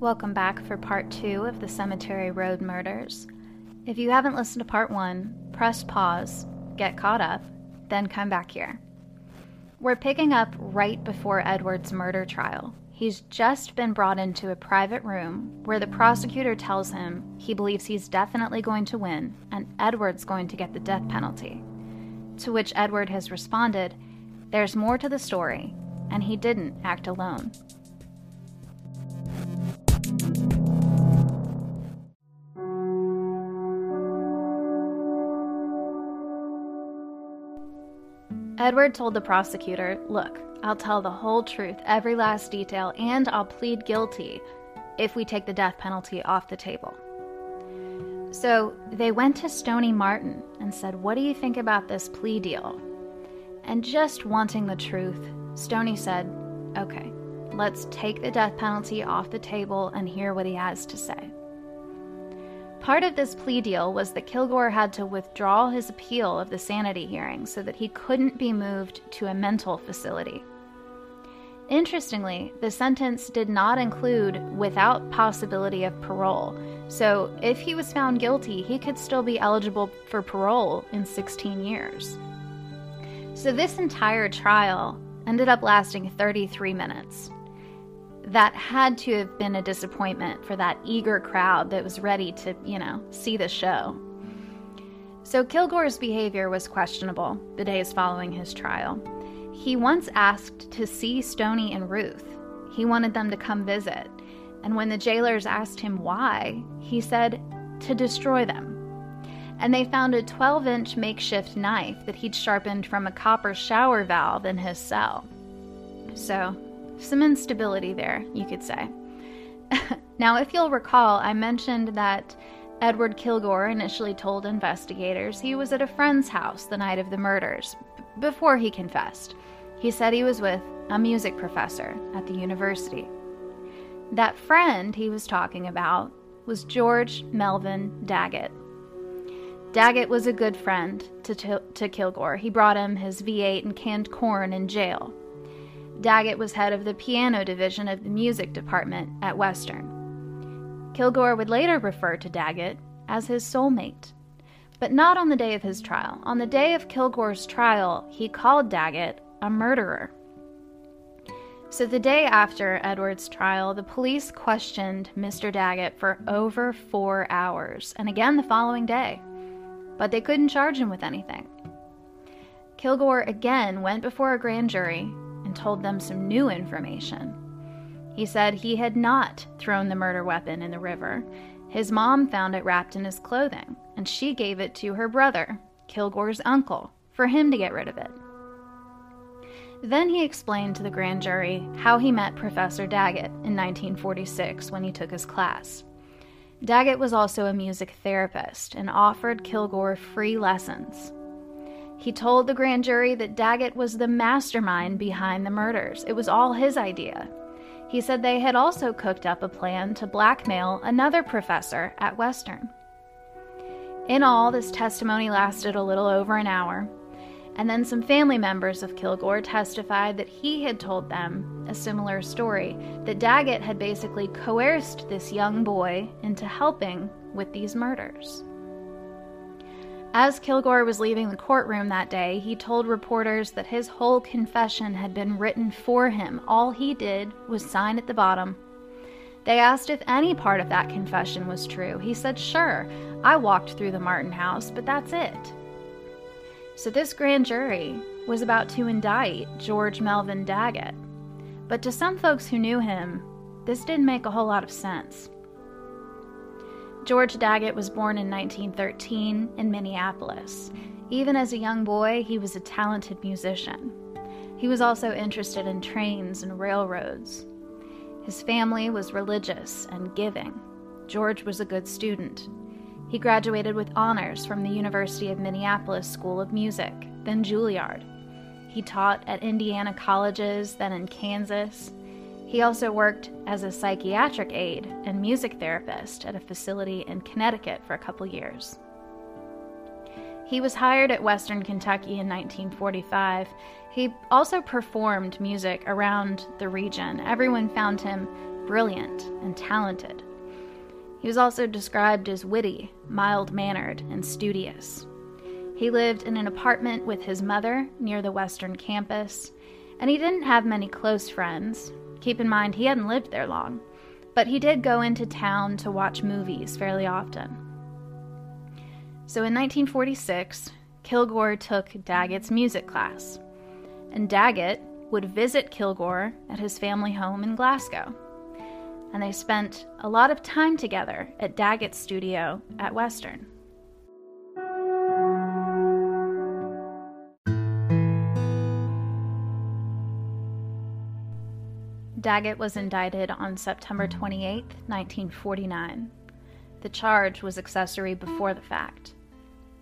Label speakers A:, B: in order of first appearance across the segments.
A: Welcome back for part two of the Cemetery Road murders. If you haven't listened to part one, press pause, get caught up, then come back here. We're picking up right before Edward's murder trial. He's just been brought into a private room where the prosecutor tells him he believes he's definitely going to win and Edward's going to get the death penalty. To which Edward has responded, There's more to the story, and he didn't act alone. Edward told the prosecutor, Look, I'll tell the whole truth, every last detail, and I'll plead guilty if we take the death penalty off the table. So they went to Stony Martin and said, What do you think about this plea deal? And just wanting the truth, Stony said, Okay, let's take the death penalty off the table and hear what he has to say. Part of this plea deal was that Kilgore had to withdraw his appeal of the sanity hearing so that he couldn't be moved to a mental facility. Interestingly, the sentence did not include without possibility of parole, so if he was found guilty, he could still be eligible for parole in 16 years. So this entire trial ended up lasting 33 minutes that had to have been a disappointment for that eager crowd that was ready to, you know, see the show. So Kilgore's behavior was questionable the days following his trial. He once asked to see Stony and Ruth. He wanted them to come visit. And when the jailers asked him why, he said, to destroy them. And they found a 12 inch makeshift knife that he'd sharpened from a copper shower valve in his cell. So some instability there, you could say. now, if you'll recall, I mentioned that Edward Kilgore initially told investigators he was at a friend's house the night of the murders, b- before he confessed. He said he was with a music professor at the university. That friend he was talking about was George Melvin Daggett. Daggett was a good friend to, to Kilgore. He brought him his V8 and canned corn in jail. Daggett was head of the piano division of the music department at Western. Kilgore would later refer to Daggett as his soulmate. But not on the day of his trial. On the day of Kilgore's trial, he called Daggett a murderer. So, the day after Edward's trial, the police questioned Mr. Daggett for over four hours, and again the following day. But they couldn't charge him with anything. Kilgore again went before a grand jury and told them some new information. He said he had not thrown the murder weapon in the river. His mom found it wrapped in his clothing, and she gave it to her brother, Kilgore's uncle, for him to get rid of it. Then he explained to the grand jury how he met Professor Daggett in 1946 when he took his class. Daggett was also a music therapist and offered Kilgore free lessons. He told the grand jury that Daggett was the mastermind behind the murders. It was all his idea. He said they had also cooked up a plan to blackmail another professor at Western. In all, this testimony lasted a little over an hour, and then some family members of Kilgore testified that he had told them a similar story that Daggett had basically coerced this young boy into helping with these murders. As Kilgore was leaving the courtroom that day, he told reporters that his whole confession had been written for him. All he did was sign at the bottom. They asked if any part of that confession was true. He said, Sure, I walked through the Martin house, but that's it. So this grand jury was about to indict George Melvin Daggett. But to some folks who knew him, this didn't make a whole lot of sense. George Daggett was born in 1913 in Minneapolis. Even as a young boy, he was a talented musician. He was also interested in trains and railroads. His family was religious and giving. George was a good student. He graduated with honors from the University of Minneapolis School of Music, then Juilliard. He taught at Indiana colleges, then in Kansas, he also worked as a psychiatric aide and music therapist at a facility in Connecticut for a couple years. He was hired at Western Kentucky in 1945. He also performed music around the region. Everyone found him brilliant and talented. He was also described as witty, mild mannered, and studious. He lived in an apartment with his mother near the Western campus, and he didn't have many close friends. Keep in mind, he hadn't lived there long, but he did go into town to watch movies fairly often. So in 1946, Kilgore took Daggett's music class, and Daggett would visit Kilgore at his family home in Glasgow and they spent a lot of time together at Daggett's studio at Western. Daggett was indicted on September 28, 1949. The charge was accessory before the fact.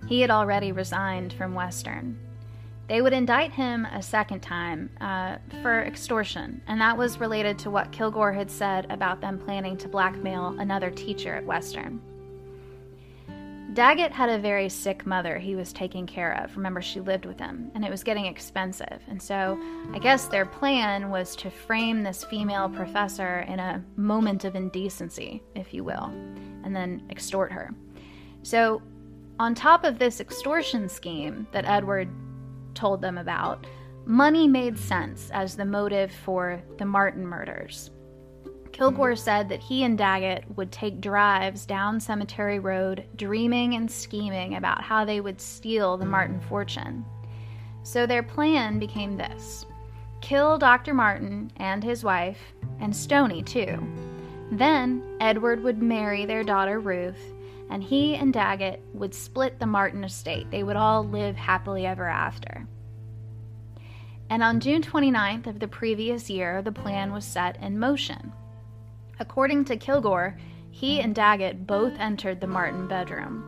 A: He had already resigned from Western they would indict him a second time uh, for extortion, and that was related to what Kilgore had said about them planning to blackmail another teacher at Western. Daggett had a very sick mother he was taking care of. Remember, she lived with him, and it was getting expensive. And so I guess their plan was to frame this female professor in a moment of indecency, if you will, and then extort her. So, on top of this extortion scheme that Edward told them about, money made sense as the motive for the Martin murders. Kilgore hmm. said that he and Daggett would take drives down Cemetery Road, dreaming and scheming about how they would steal the Martin hmm. fortune. So their plan became this kill Dr. Martin and his wife, and Stoney too. Then Edward would marry their daughter Ruth, and he and Daggett would split the Martin estate. They would all live happily ever after. And on June 29th of the previous year, the plan was set in motion. According to Kilgore, he and Daggett both entered the Martin bedroom.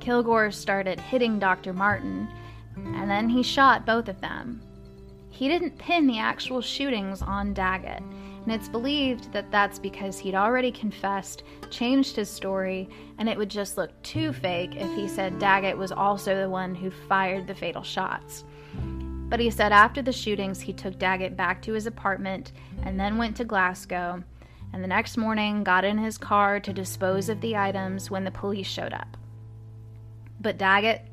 A: Kilgore started hitting Dr. Martin, and then he shot both of them. He didn't pin the actual shootings on Daggett, and it's believed that that's because he'd already confessed, changed his story, and it would just look too fake if he said Daggett was also the one who fired the fatal shots. But he said after the shootings, he took Daggett back to his apartment and then went to Glasgow, and the next morning got in his car to dispose of the items when the police showed up. But Daggett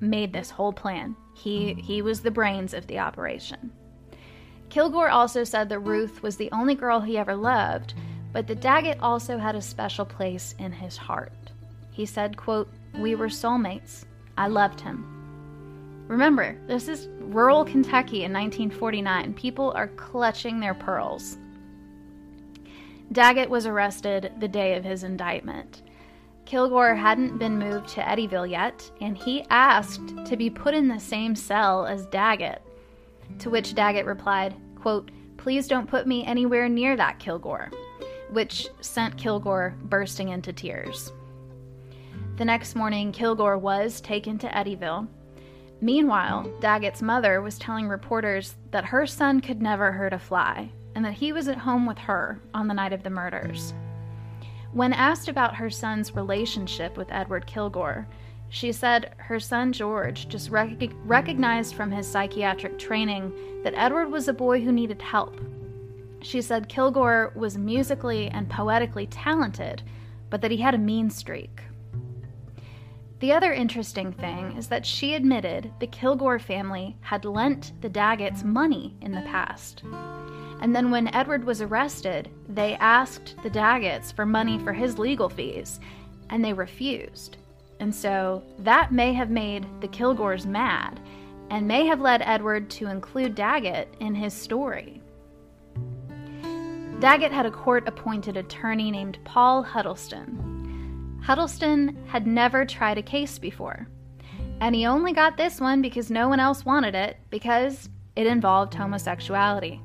A: made this whole plan. He, he was the brains of the operation. Kilgore also said that Ruth was the only girl he ever loved, but that Daggett also had a special place in his heart. He said, quote, We were soulmates. I loved him. Remember, this is rural Kentucky in 1949. People are clutching their pearls. Daggett was arrested the day of his indictment. Kilgore hadn't been moved to Eddyville yet, and he asked to be put in the same cell as Daggett. To which Daggett replied, quote, Please don't put me anywhere near that, Kilgore, which sent Kilgore bursting into tears. The next morning, Kilgore was taken to Eddyville. Meanwhile, Daggett's mother was telling reporters that her son could never hurt a fly and that he was at home with her on the night of the murders. When asked about her son's relationship with Edward Kilgore, she said her son George just rec- recognized from his psychiatric training that Edward was a boy who needed help. She said Kilgore was musically and poetically talented, but that he had a mean streak. The other interesting thing is that she admitted the Kilgore family had lent the Daggetts money in the past. And then when Edward was arrested, they asked the Daggetts for money for his legal fees, and they refused. And so that may have made the Kilgores mad and may have led Edward to include Daggett in his story. Daggett had a court appointed attorney named Paul Huddleston. Huddleston had never tried a case before, and he only got this one because no one else wanted it because it involved homosexuality.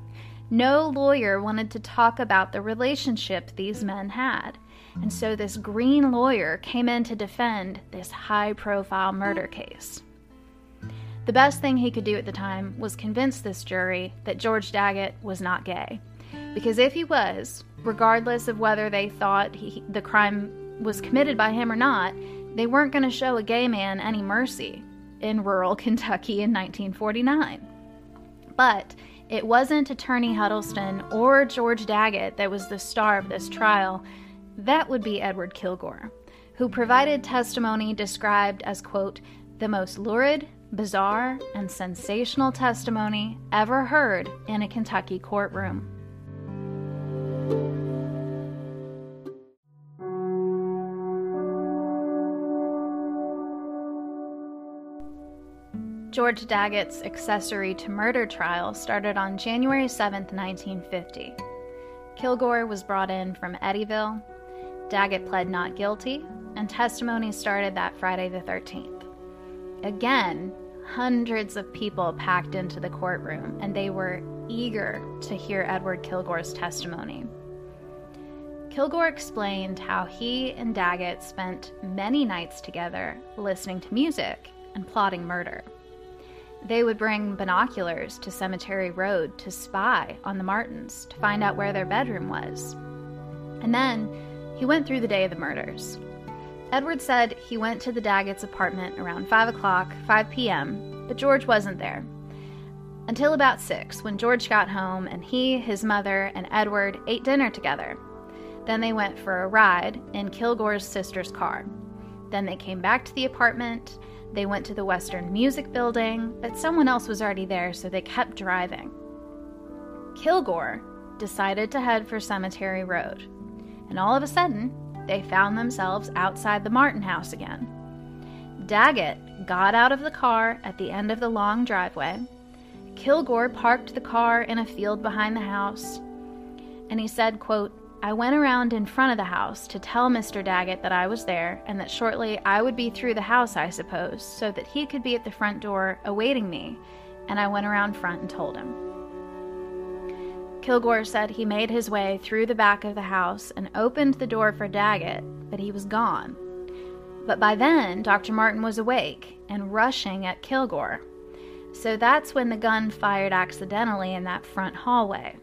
A: No lawyer wanted to talk about the relationship these men had. And so this green lawyer came in to defend this high profile murder case. The best thing he could do at the time was convince this jury that George Daggett was not gay. Because if he was, regardless of whether they thought he, the crime was committed by him or not, They weren't going to show a gay man any mercy in rural Kentucky in 1949. But it wasn't Attorney Huddleston or George Daggett that was the star of this trial. That would be Edward Kilgore, who provided testimony described as, quote, the most lurid, bizarre, and sensational testimony ever heard in a Kentucky courtroom. George Daggett's accessory to murder trial started on January 7, 1950. Kilgore was brought in from Eddyville. Daggett pled not guilty, and testimony started that Friday the 13th. Again, hundreds of people packed into the courtroom, and they were eager to hear Edward Kilgore's testimony. Kilgore explained how he and Daggett spent many nights together listening to music and plotting murder. They would bring binoculars to Cemetery Road to spy on the Martins to find out where their bedroom was. And then he went through the day of the murders. Edward said he went to the Daggett's apartment around 5 o'clock, 5 p.m., but George wasn't there. Until about 6, when George got home and he, his mother, and Edward ate dinner together. Then they went for a ride in Kilgore's sister's car. Then they came back to the apartment they went to the Western Music Building, but someone else was already there, so they kept driving. Kilgore decided to head for Cemetery Road, and all of a sudden, they found themselves outside the Martin house again. Daggett got out of the car at the end of the long driveway. Kilgore parked the car in a field behind the house, and he said, quote, I went around in front of the house to tell Mr. Daggett that I was there and that shortly I would be through the house, I suppose, so that he could be at the front door awaiting me, and I went around front and told him. Kilgore said he made his way through the back of the house and opened the door for Daggett, but he was gone. But by then, Dr. Martin was awake and rushing at Kilgore. So that's when the gun fired accidentally in that front hallway.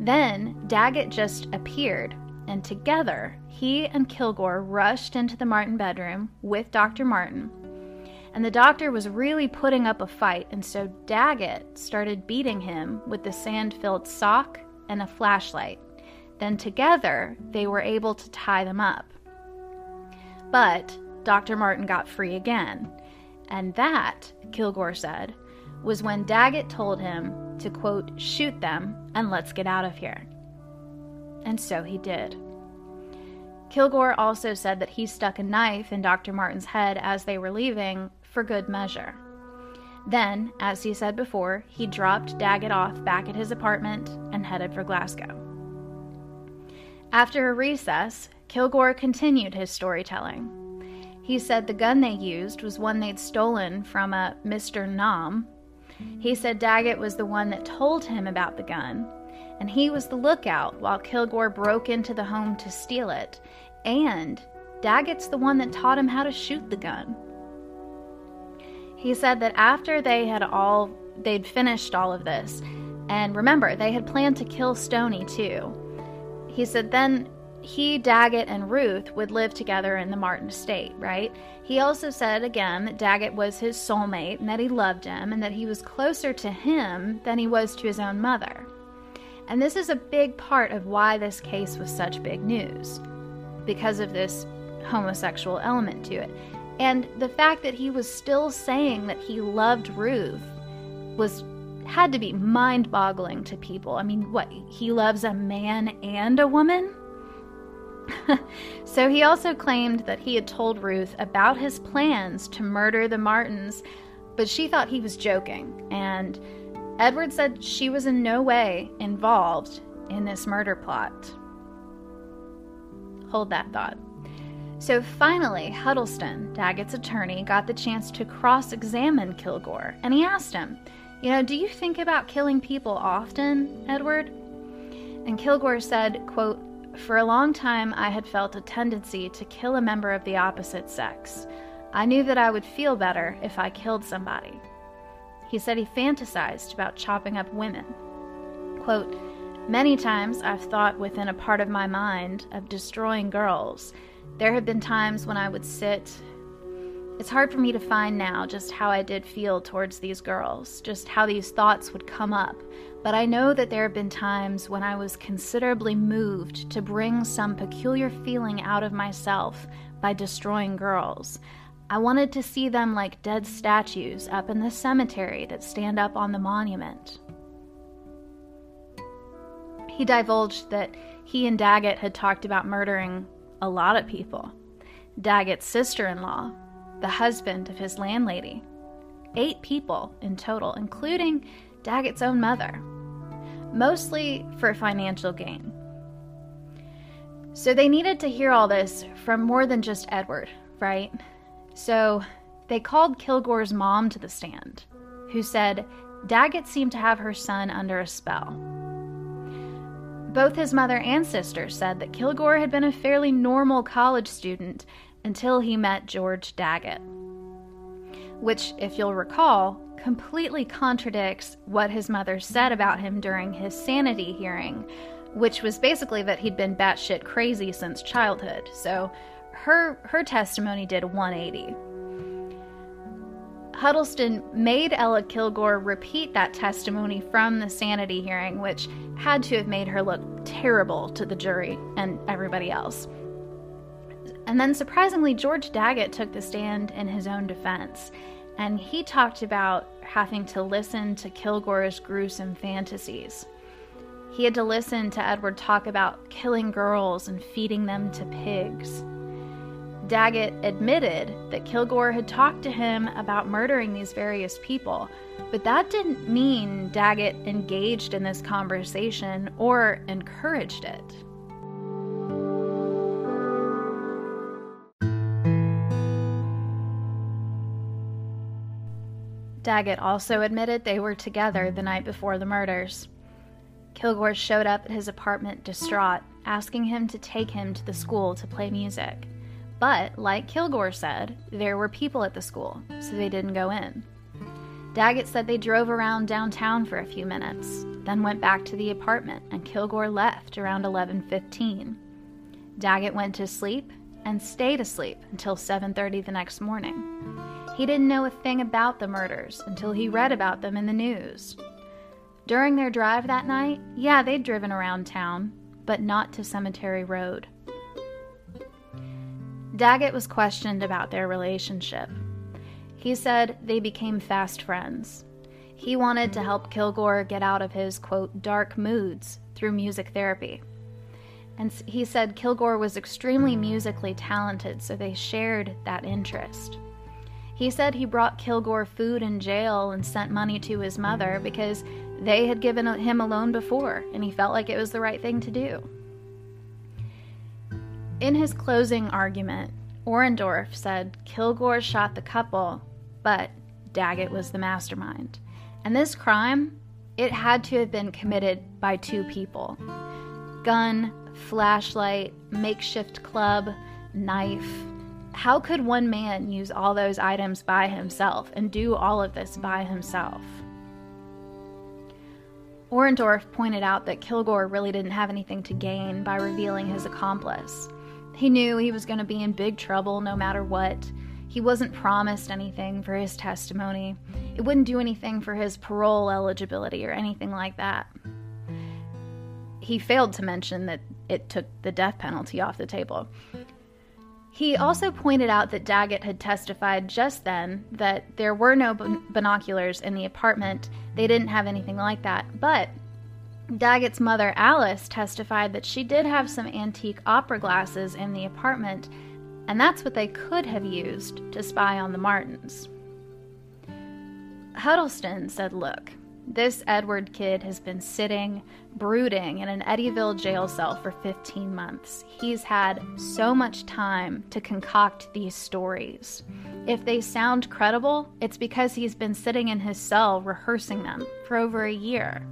A: Then Daggett just appeared, and together he and Kilgore rushed into the Martin bedroom with Dr. Martin. And the doctor was really putting up a fight, and so Daggett started beating him with the sand filled sock and a flashlight. Then together they were able to tie them up. But Dr. Martin got free again. And that, Kilgore said, was when Daggett told him to, quote, shoot them and let's get out of here. And so he did. Kilgore also said that he stuck a knife in Dr. Martin's head as they were leaving for good measure. Then, as he said before, he dropped Daggett off back at his apartment and headed for Glasgow. After a recess, Kilgore continued his storytelling. He said the gun they used was one they'd stolen from a Mr. Nom, he said Daggett was the one that told him about the gun, and he was the lookout while Kilgore broke into the home to steal it, and Daggett's the one that taught him how to shoot the gun. He said that after they had all they'd finished all of this, and remember, they had planned to kill Stoney too. He said then he, Daggett, and Ruth would live together in the Martin estate, right? He also said again that Daggett was his soulmate and that he loved him and that he was closer to him than he was to his own mother. And this is a big part of why this case was such big news, because of this homosexual element to it. And the fact that he was still saying that he loved Ruth was had to be mind-boggling to people. I mean, what, he loves a man and a woman? so he also claimed that he had told Ruth about his plans to murder the Martins, but she thought he was joking, and Edward said she was in no way involved in this murder plot. Hold that thought. So finally, Huddleston, Daggett's attorney, got the chance to cross examine Kilgore, and he asked him, You know, do you think about killing people often, Edward? And Kilgore said, quote, for a long time, I had felt a tendency to kill a member of the opposite sex. I knew that I would feel better if I killed somebody. He said he fantasized about chopping up women. Quote, Many times I've thought within a part of my mind of destroying girls, There have been times when I would sit. It's hard for me to find now just how I did feel towards these girls, just how these thoughts would come up, but I know that there have been times when I was considerably moved to bring some peculiar feeling out of myself by destroying girls. I wanted to see them like dead statues up in the cemetery that stand up on the monument. He divulged that he and Daggett had talked about murdering a lot of people. Daggett's sister in law, the husband of his landlady. Eight people in total, including Daggett's own mother, mostly for financial gain. So they needed to hear all this from more than just Edward, right? So they called Kilgore's mom to the stand, who said Daggett seemed to have her son under a spell. Both his mother and sister said that Kilgore had been a fairly normal college student until he met George Daggett. Which, if you'll recall, completely contradicts what his mother said about him during his sanity hearing, which was basically that he'd been batshit crazy since childhood. So her her testimony did 180. Huddleston made Ella Kilgore repeat that testimony from the sanity hearing, which had to have made her look terrible to the jury and everybody else. And then surprisingly, George Daggett took the stand in his own defense, and he talked about having to listen to Kilgore's gruesome fantasies. He had to listen to Edward talk about killing girls and feeding them to pigs. Daggett admitted that Kilgore had talked to him about murdering these various people, but that didn't mean Daggett engaged in this conversation or encouraged it. Daggett also admitted they were together the night before the murders. Kilgore showed up at his apartment distraught, asking him to take him to the school to play music. But, like Kilgore said, there were people at the school, so they didn't go in. Daggett said they drove around downtown for a few minutes, then went back to the apartment, and Kilgore left around 11:15. Daggett went to sleep and stayed asleep until 7:30 the next morning. He didn't know a thing about the murders until he read about them in the news. During their drive that night, yeah, they'd driven around town, but not to Cemetery Road. Daggett was questioned about their relationship. He said they became fast friends. He wanted to help Kilgore get out of his, quote, dark moods through music therapy. And he said Kilgore was extremely musically talented, so they shared that interest. He said he brought Kilgore food in jail and sent money to his mother because they had given him a loan before, and he felt like it was the right thing to do. In his closing argument, Orendorff said Kilgore shot the couple, but Daggett was the mastermind. And this crime, it had to have been committed by two people gun, flashlight, makeshift club, knife. How could one man use all those items by himself and do all of this by himself? Orendorff pointed out that Kilgore really didn't have anything to gain by revealing his accomplice. He knew he was going to be in big trouble no matter what. He wasn't promised anything for his testimony. It wouldn't do anything for his parole eligibility or anything like that. He failed to mention that it took the death penalty off the table. He also pointed out that Daggett had testified just then that there were no binoculars in the apartment. They didn't have anything like that. But Daggett's mother, Alice, testified that she did have some antique opera glasses in the apartment, and that's what they could have used to spy on the Martins. Huddleston said, Look, this Edward kid has been sitting, brooding in an Eddyville jail cell for 15 months. He's had so much time to concoct these stories. If they sound credible, it's because he's been sitting in his cell rehearsing them for over a year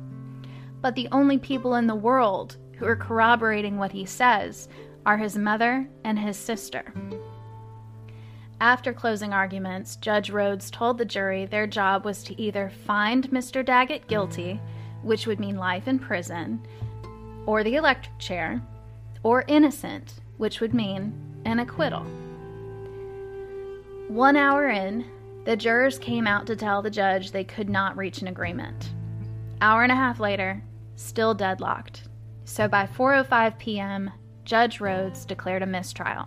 A: but the only people in the world who are corroborating what he says are his mother and his sister. After closing arguments, Judge Rhodes told the jury their job was to either find Mr. Daggett guilty, which would mean life in prison, or the electric chair, or innocent, which would mean an acquittal. One hour in, the jurors came out to tell the judge they could not reach an agreement. Hour and a half later, still deadlocked. So by 4:05 p.m., Judge Rhodes declared a mistrial.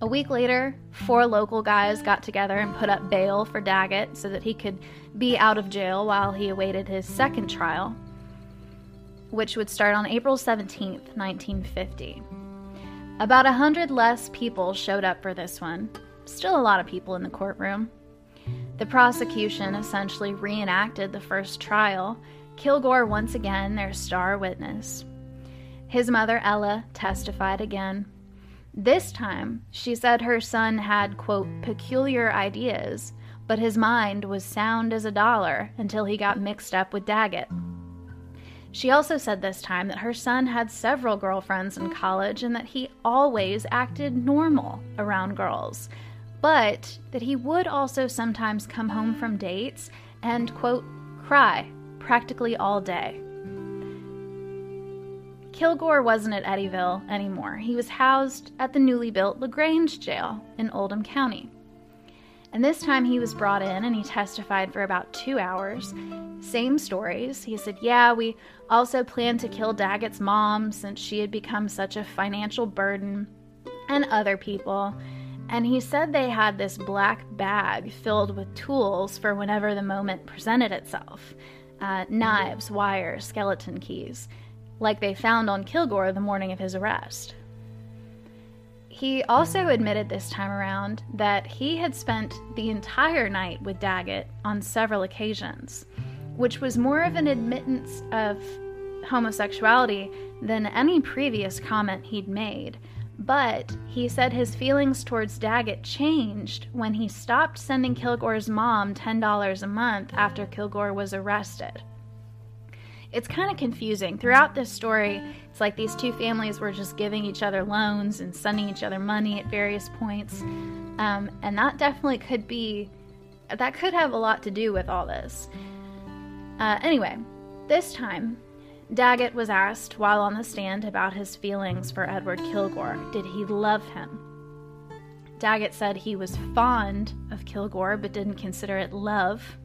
A: A week later, four local guys got together and put up bail for Daggett so that he could be out of jail while he awaited his second trial, which would start on April 17, 1950. About a hundred less people showed up for this one. Still a lot of people in the courtroom. The prosecution essentially reenacted the first trial, Kilgore once again their star witness. His mother, Ella, testified again. This time, she said her son had, quote, peculiar ideas, but his mind was sound as a dollar until he got mixed up with Daggett. She also said this time that her son had several girlfriends in college and that he always acted normal around girls, but that he would also sometimes come home from dates and, quote, cry practically all day. Kilgore wasn't at Eddyville anymore. He was housed at the newly built LaGrange jail in Oldham County. And this time he was brought in and he testified for about two hours. Same stories. He said, Yeah, we also planned to kill Daggett's mom since she had become such a financial burden, and other people. And he said they had this black bag filled with tools for whenever the moment presented itself uh, knives, wires, skeleton keys, like they found on Kilgore the morning of his arrest. He also admitted this time around that he had spent the entire night with Daggett on several occasions, which was more of an admittance of homosexuality than any previous comment he'd made. But he said his feelings towards Daggett changed when he stopped sending Kilgore's mom $10 a month after Kilgore was arrested it's kind of confusing. Throughout this story, it's like these two families were just giving each other loans and sending each other money at various points. Um, and that definitely could be, that could have a lot to do with all this. Uh, anyway, this time, Daggett was asked while on the stand about his feelings for Edward Kilgore. Did he love him? Daggett said he was fond of Kilgore but didn't consider it love.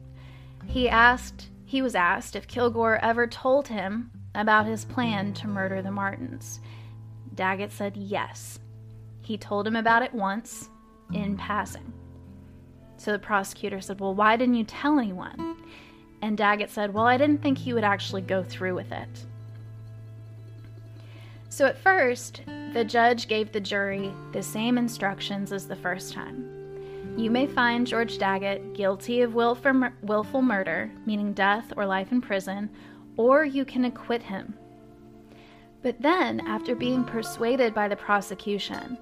A: He asked he was asked if Kilgore ever told him about his plan to murder the Martins. Daggett said yes. He told him about it once, in passing. So the prosecutor said, Well, why didn't you tell anyone? And Daggett said, Well, I didn't think he would actually go through with it. So at first, the judge gave the jury the same instructions as the first time. You may find George Daggett guilty of willful murder, meaning death or life in prison, or you can acquit him. But then, after being persuaded by the prosecution,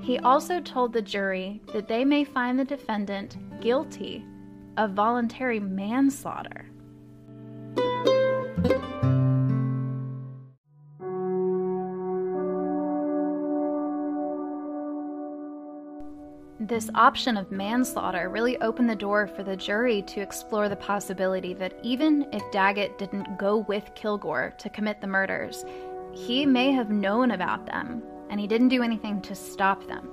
A: he also told the jury that they may find the defendant guilty of voluntary manslaughter. This option of manslaughter really opened the door for the jury to explore the possibility that even if Daggett didn't go with Kilgore to commit the murders, he may have known about them and he didn't do anything to stop them.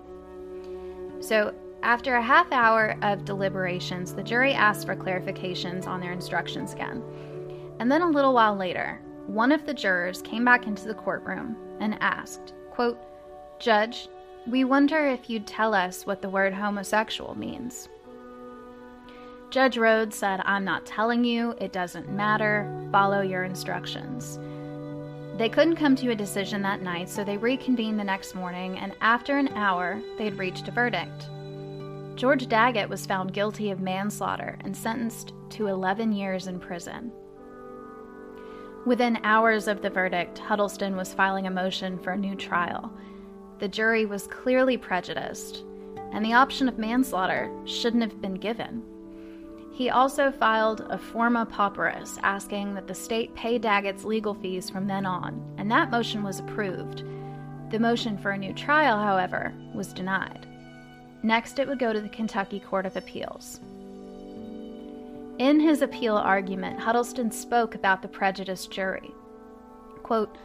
A: So, after a half hour of deliberations, the jury asked for clarifications on their instructions again. And then a little while later, one of the jurors came back into the courtroom and asked, quote, Judge, we wonder if you'd tell us what the word homosexual means. Judge Rhodes said, I'm not telling you, it doesn't matter, follow your instructions. They couldn't come to a decision that night, so they reconvened the next morning, and after an hour, they'd reached a verdict. George Daggett was found guilty of manslaughter and sentenced to 11 years in prison. Within hours of the verdict, Huddleston was filing a motion for a new trial the jury was clearly prejudiced, and the option of manslaughter shouldn't have been given. He also filed a forma pauperis asking that the state pay Daggett's legal fees from then on, and that motion was approved. The motion for a new trial, however, was denied. Next, it would go to the Kentucky Court of Appeals. In his appeal argument, Huddleston spoke about the prejudiced jury. Quote,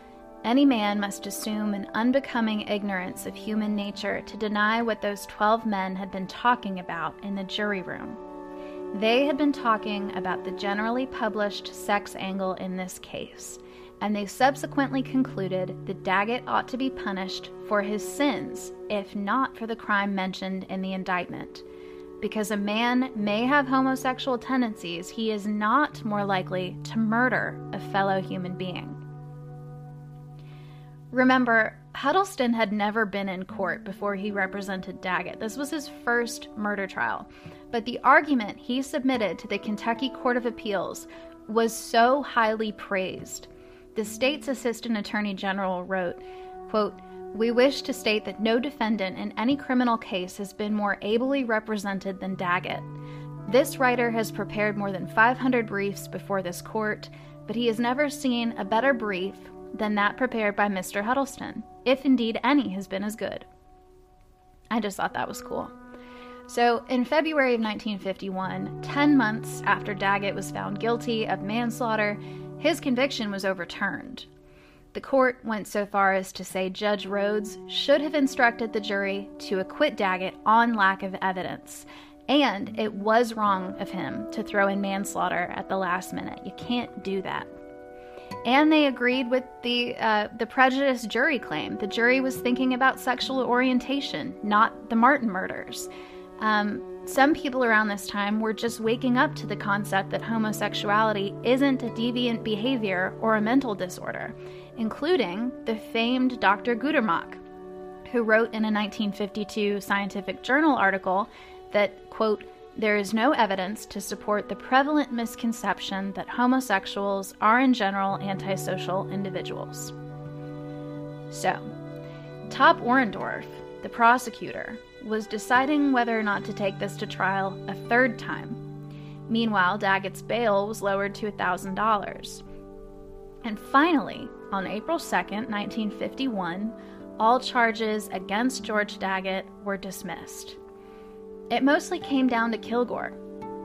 A: any man must assume an unbecoming ignorance of human nature to deny what those 12 men had been talking about in the jury room. They had been talking about the generally published sex angle in this case, and they subsequently concluded that Daggett ought to be punished for his sins, if not for the crime mentioned in the indictment. Because a man may have homosexual tendencies, he is not more likely to murder a fellow human being. Remember, Huddleston had never been in court before he represented Daggett. This was his first murder trial. But the argument he submitted to the Kentucky Court of Appeals was so highly praised. The state's assistant attorney general wrote, quote, we wish to state that no defendant in any criminal case has been more ably represented than Daggett. This writer has prepared more than 500 briefs before this court, but he has never seen a better brief than that prepared by Mr. Huddleston, if indeed any has been as good. I just thought that was cool. So, in February of 1951, 10 months after Daggett was found guilty of manslaughter, his conviction was overturned. The court went so far as to say Judge Rhodes should have instructed the jury to acquit Daggett on lack of evidence, and it was wrong of him to throw in manslaughter at the last minute. You can't do that. And they agreed with the uh, the prejudice jury claim. The jury was thinking about sexual orientation, not the Martin murders. Um, some people around this time were just waking up to the concept that homosexuality isn't a deviant behavior or a mental disorder, including the famed Dr. Gutermach, who wrote in a 1952 Scientific Journal article that, quote, there is no evidence to support the prevalent misconception that homosexuals are in general antisocial individuals. So, Top Orendorf, the prosecutor, was deciding whether or not to take this to trial a third time. Meanwhile, Daggett's bail was lowered to $1,000. And finally, on April 2, 1951, all charges against George Daggett were dismissed. It mostly came down to Kilgore.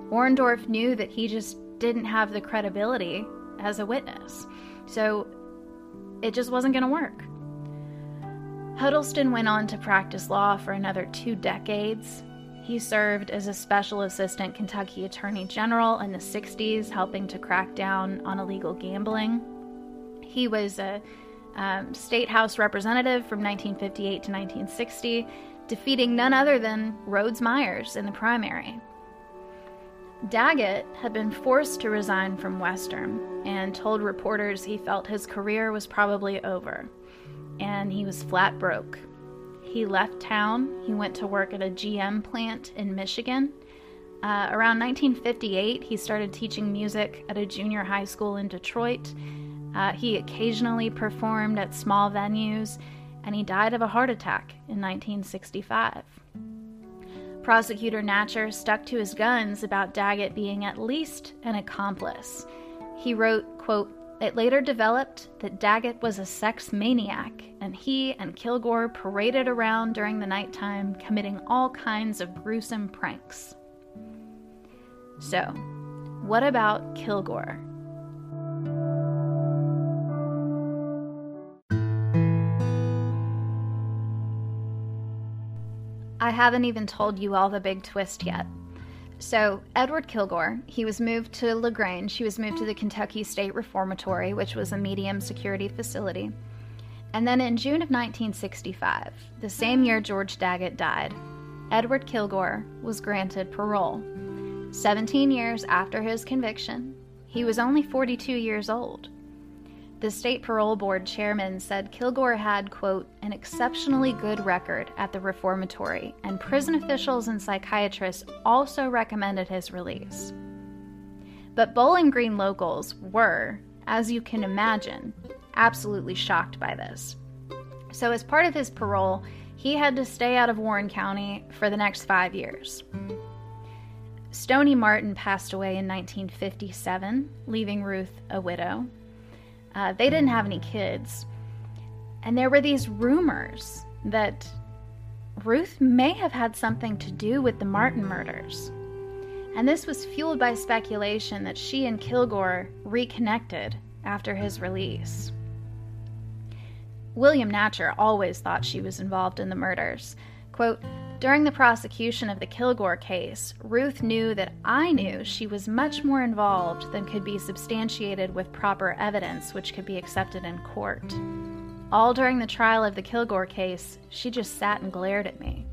A: Orendorff knew that he just didn't have the credibility as a witness, so it just wasn't going to work. Huddleston went on to practice law for another two decades. He served as a special assistant Kentucky Attorney General in the 60s, helping to crack down on illegal gambling. He was a um, state house representative from 1958 to 1960, defeating none other than Rhodes Myers in the primary. Daggett had been forced to resign from Western and told reporters he felt his career was probably over and he was flat broke. He left town. He went to work at a GM plant in Michigan. Uh, around 1958, he started teaching music at a junior high school in Detroit. Uh, he occasionally performed at small venues, and he died of a heart attack in 1965. Prosecutor Natcher stuck to his guns about Daggett being at least an accomplice. He wrote, quote, it later developed that Daggett was a sex maniac, and he and Kilgore paraded around during the nighttime, committing all kinds of gruesome pranks. So, what about Kilgore? I haven't even told you all the big twist yet. So, Edward Kilgore, he was moved to LaGrange. He was moved to the Kentucky State Reformatory, which was a medium security facility. And then in June of 1965, the same year George Daggett died, Edward Kilgore was granted parole. 17 years after his conviction, he was only 42 years old. The state parole board chairman said Kilgore had, quote, an exceptionally good record at the reformatory, and prison officials and psychiatrists also recommended his release. But Bowling Green locals were, as you can imagine, absolutely shocked by this. So, as part of his parole, he had to stay out of Warren County for the next five years. Stony Martin passed away in 1957, leaving Ruth a widow. Uh, they didn't have any kids. And there were these rumors that Ruth may have had something to do with the Martin murders. And this was fueled by speculation that she and Kilgore reconnected after his release. William Natcher always thought she was involved in the murders. Quote, during the prosecution of the Kilgore case, Ruth knew that I knew she was much more involved than could be substantiated with proper evidence which could be accepted in court. All during the trial of the Kilgore case, she just sat and glared at me.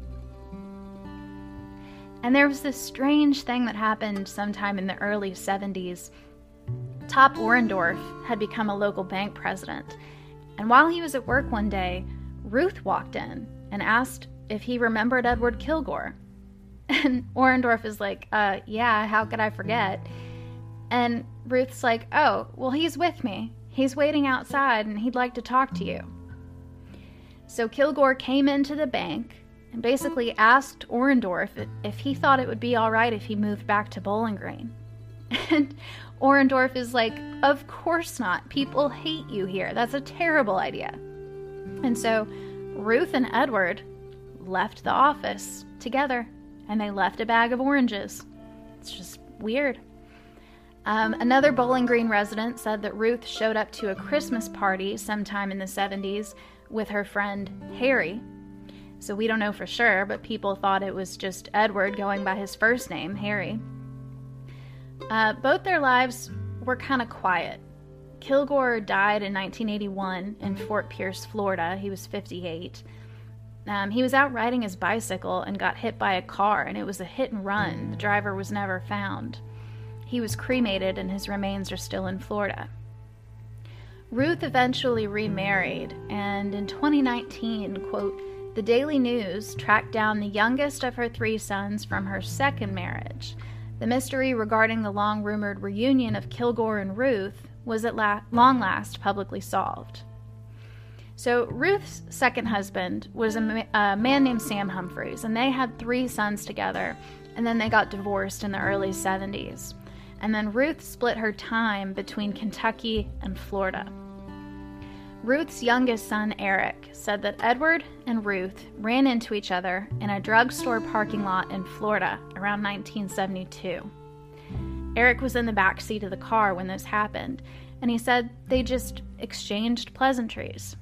A: And there was this strange thing that happened sometime in the early 70s. Top Orendorff had become a local bank president, and while he was at work one day, Ruth walked in and asked if he remembered Edward Kilgore. And Orendorff is like, uh, yeah, how could I forget? And Ruth's like, oh, well, he's with me. He's waiting outside and he'd like to talk to you. So Kilgore came into the bank and basically asked Orendorff if he thought it would be all right if he moved back to Bowling Green. And Orendorff is like, Of course not. People hate you here. That's a terrible idea. And so Ruth and Edward left the office together and they left a bag of oranges. It's just weird. Um, another Bowling Green resident said that Ruth showed up to a Christmas party sometime in the 70s with her friend Harry. So we don't know for sure, but people thought it was just Edward going by his first name, Harry. Uh, both their lives were kind of quiet. Kilgore died in 1981 in Fort Pierce, Florida. He was 58. Um, he was out riding his bicycle and got hit by a car, and it was a hit and run. The driver was never found. He was cremated, and his remains are still in Florida. Ruth eventually remarried, and in 2019, quote, the Daily News tracked down the youngest of her three sons from her second marriage. The mystery regarding the long rumored reunion of Kilgore and Ruth was at la- long last publicly solved. So, Ruth's second husband was a, a, man named Sam Humphreys, and they had three sons together, and then they got divorced in the early 70s. And then Ruth split her time between Kentucky and Florida. Ruth's youngest son, Eric, said that Edward and Ruth ran into each other in a drugstore parking lot in Florida around 1972. Eric was in the back seat of the car when this happened, and he said they just exchanged pleasantries.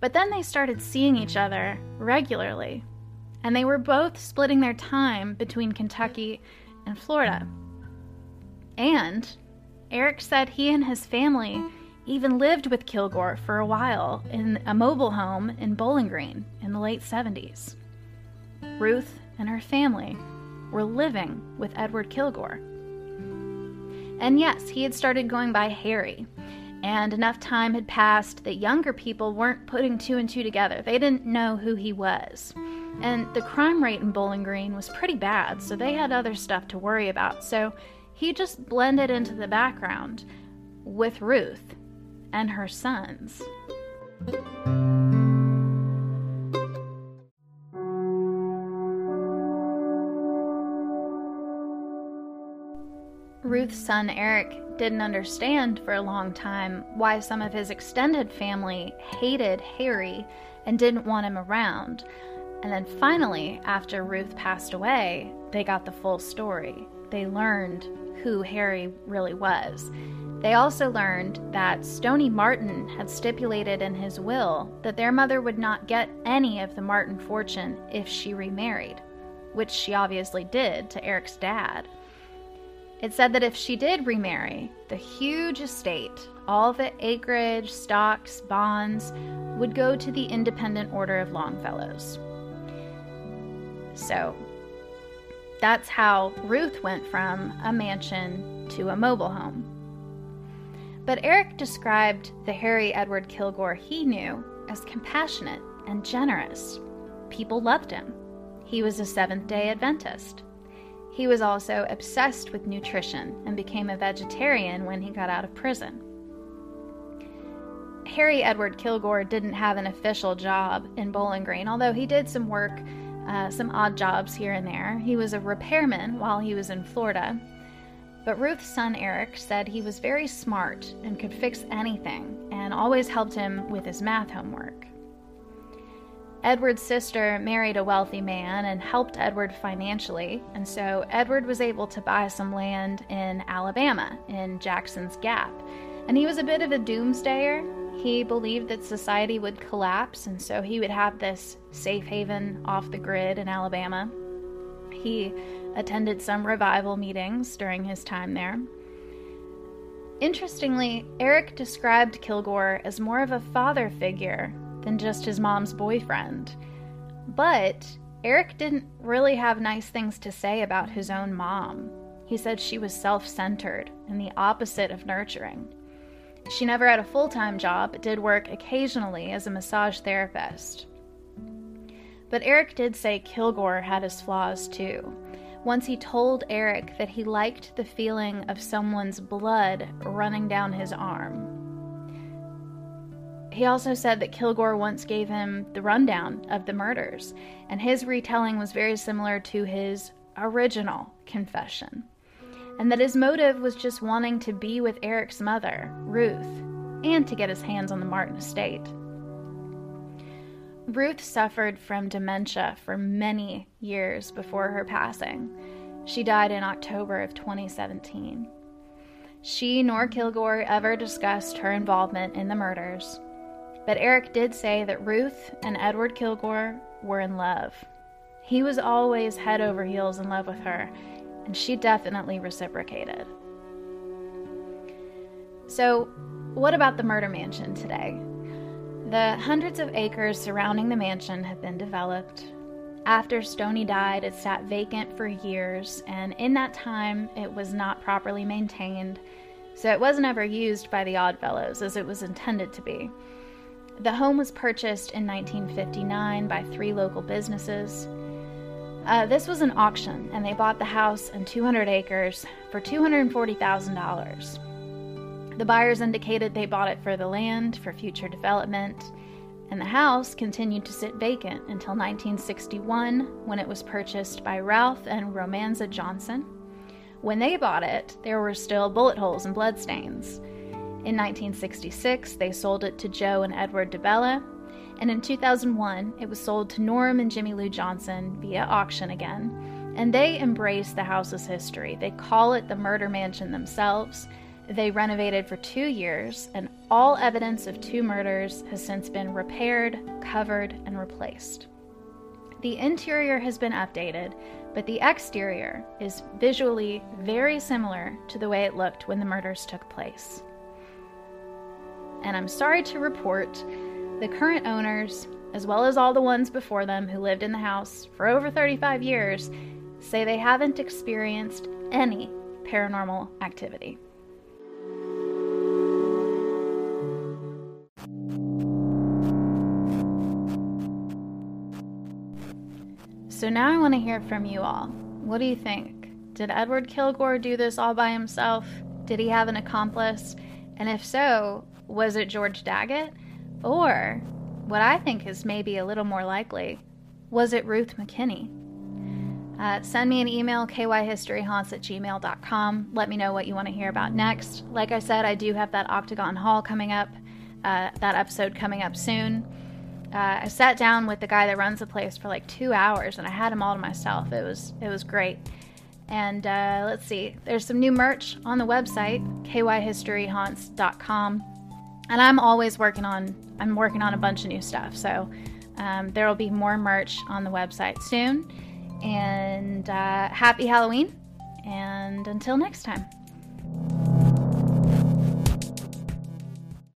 A: But then they started seeing each other regularly, and they were both splitting their time between Kentucky and Florida. And Eric said he and his family even lived with Kilgore for a while in a mobile home in Bowling Green in the late 70s. Ruth and her family were living with Edward Kilgore. And yes, he had started going by Harry, and enough time had passed that younger people weren't putting two and two together. They didn't know who he was. And the crime rate in Bowling Green was pretty bad, so they had other stuff to worry about. So he just blended into the background with Ruth and her sons. Ruth's son Eric didn't understand for a long time why some of his extended family hated Harry and didn't want him around. And then finally, after Ruth passed away, they got the full story. They learned who Harry really was. They also learned that Stony Martin had stipulated in his will that their mother would not get any of the Martin fortune if she remarried, which she obviously did to Eric's dad. It said that if she did remarry, the huge estate, all the acreage, stocks, bonds, would go to the Independent Order of Longfellows. So that's how Ruth went from a mansion to a mobile home. But Eric described the Harry Edward Kilgore he knew as compassionate and generous. People loved him. He was a Seventh day Adventist. He was also obsessed with nutrition and became a vegetarian when he got out of prison. Harry Edward Kilgore didn't have an official job in Bowling Green, although he did some work, uh, some odd jobs here and there. He was a repairman while he was in Florida. But Ruth's son Eric said he was very smart and could fix anything and always helped him with his math homework. Edward's sister married a wealthy man and helped Edward financially, and so Edward was able to buy some land in Alabama, in Jackson's Gap. And he was a bit of a doomsdayer. He believed that society would collapse, and so he would have this safe haven off the grid in Alabama. He attended some revival meetings during his time there. Interestingly, Eric described Kilgore as more of a father figure than just his mom's boyfriend. But Eric didn't really have nice things to say about his own mom. He said she was self centered and the opposite of nurturing. She never had a full time job, but did work occasionally as a massage therapist. But Eric did say Kilgore had his flaws too. Once he told Eric that he liked the feeling of someone's blood running down his arm. He also said that Kilgore once gave him the rundown of the murders, and his retelling was very similar to his original confession, and that his motive was just wanting to be with Eric's mother, Ruth, and to get his hands on the Martin estate. Ruth suffered from dementia for many years before her passing. She died in October of 2017. She nor Kilgore ever discussed her involvement in the murders, but Eric did say that Ruth and Edward Kilgore were in love. He was always head over heels in love with her, and she definitely reciprocated. So, what about the murder mansion today? The hundreds of acres surrounding the mansion have been developed. After Stony died, it sat vacant for years, and in that time, it was not properly maintained, so it wasn't ever used by the Oddfellows as it was intended to be. The home was purchased in 1959 by three local businesses. Uh, this was an auction, and they bought the house and 200 acres for $240,000. The buyers indicated they bought it for the land for future development, and the house continued to sit vacant until 1961 when it was purchased by Ralph and Romanza Johnson. When they bought it, there were still bullet holes and bloodstains. In 1966, they sold it to Joe and Edward DeBella, and in 2001, it was sold to Norm and Jimmy Lou Johnson via auction again. And they embrace the house's history. They call it the murder mansion themselves. They renovated for two years, and all evidence of two murders has since been repaired, covered, and replaced. The interior has been updated, but the exterior is visually very similar to the way it looked when the murders took place and I'm sorry to report the current owners, as well as all the ones before them who lived in the house for over 35 years, say they haven't experienced any paranormal activity. So now I want to hear from you all. What do you think? Did Edward Kilgore do this all by himself? Did he have an accomplice? And if so, was it George Daggett? Or, what I think is maybe a little more likely, was it Ruth McKinney? Uh, send me an email, kyhistoryhaunts at gmail.com. Let me know what you want to hear about next. Like I said, I do have that Octagon Hall coming up, uh, that episode coming up soon. Uh, I sat down with the guy that runs the place for like two hours, and I had him all to myself. It was it was great. And uh, let's see, there's some new merch on the website, kyhistoryhaunts.com and I'm always working on I'm working on a bunch of new stuff. So um, there will be more merch on the website soon. And uh, happy Halloween! And until next time.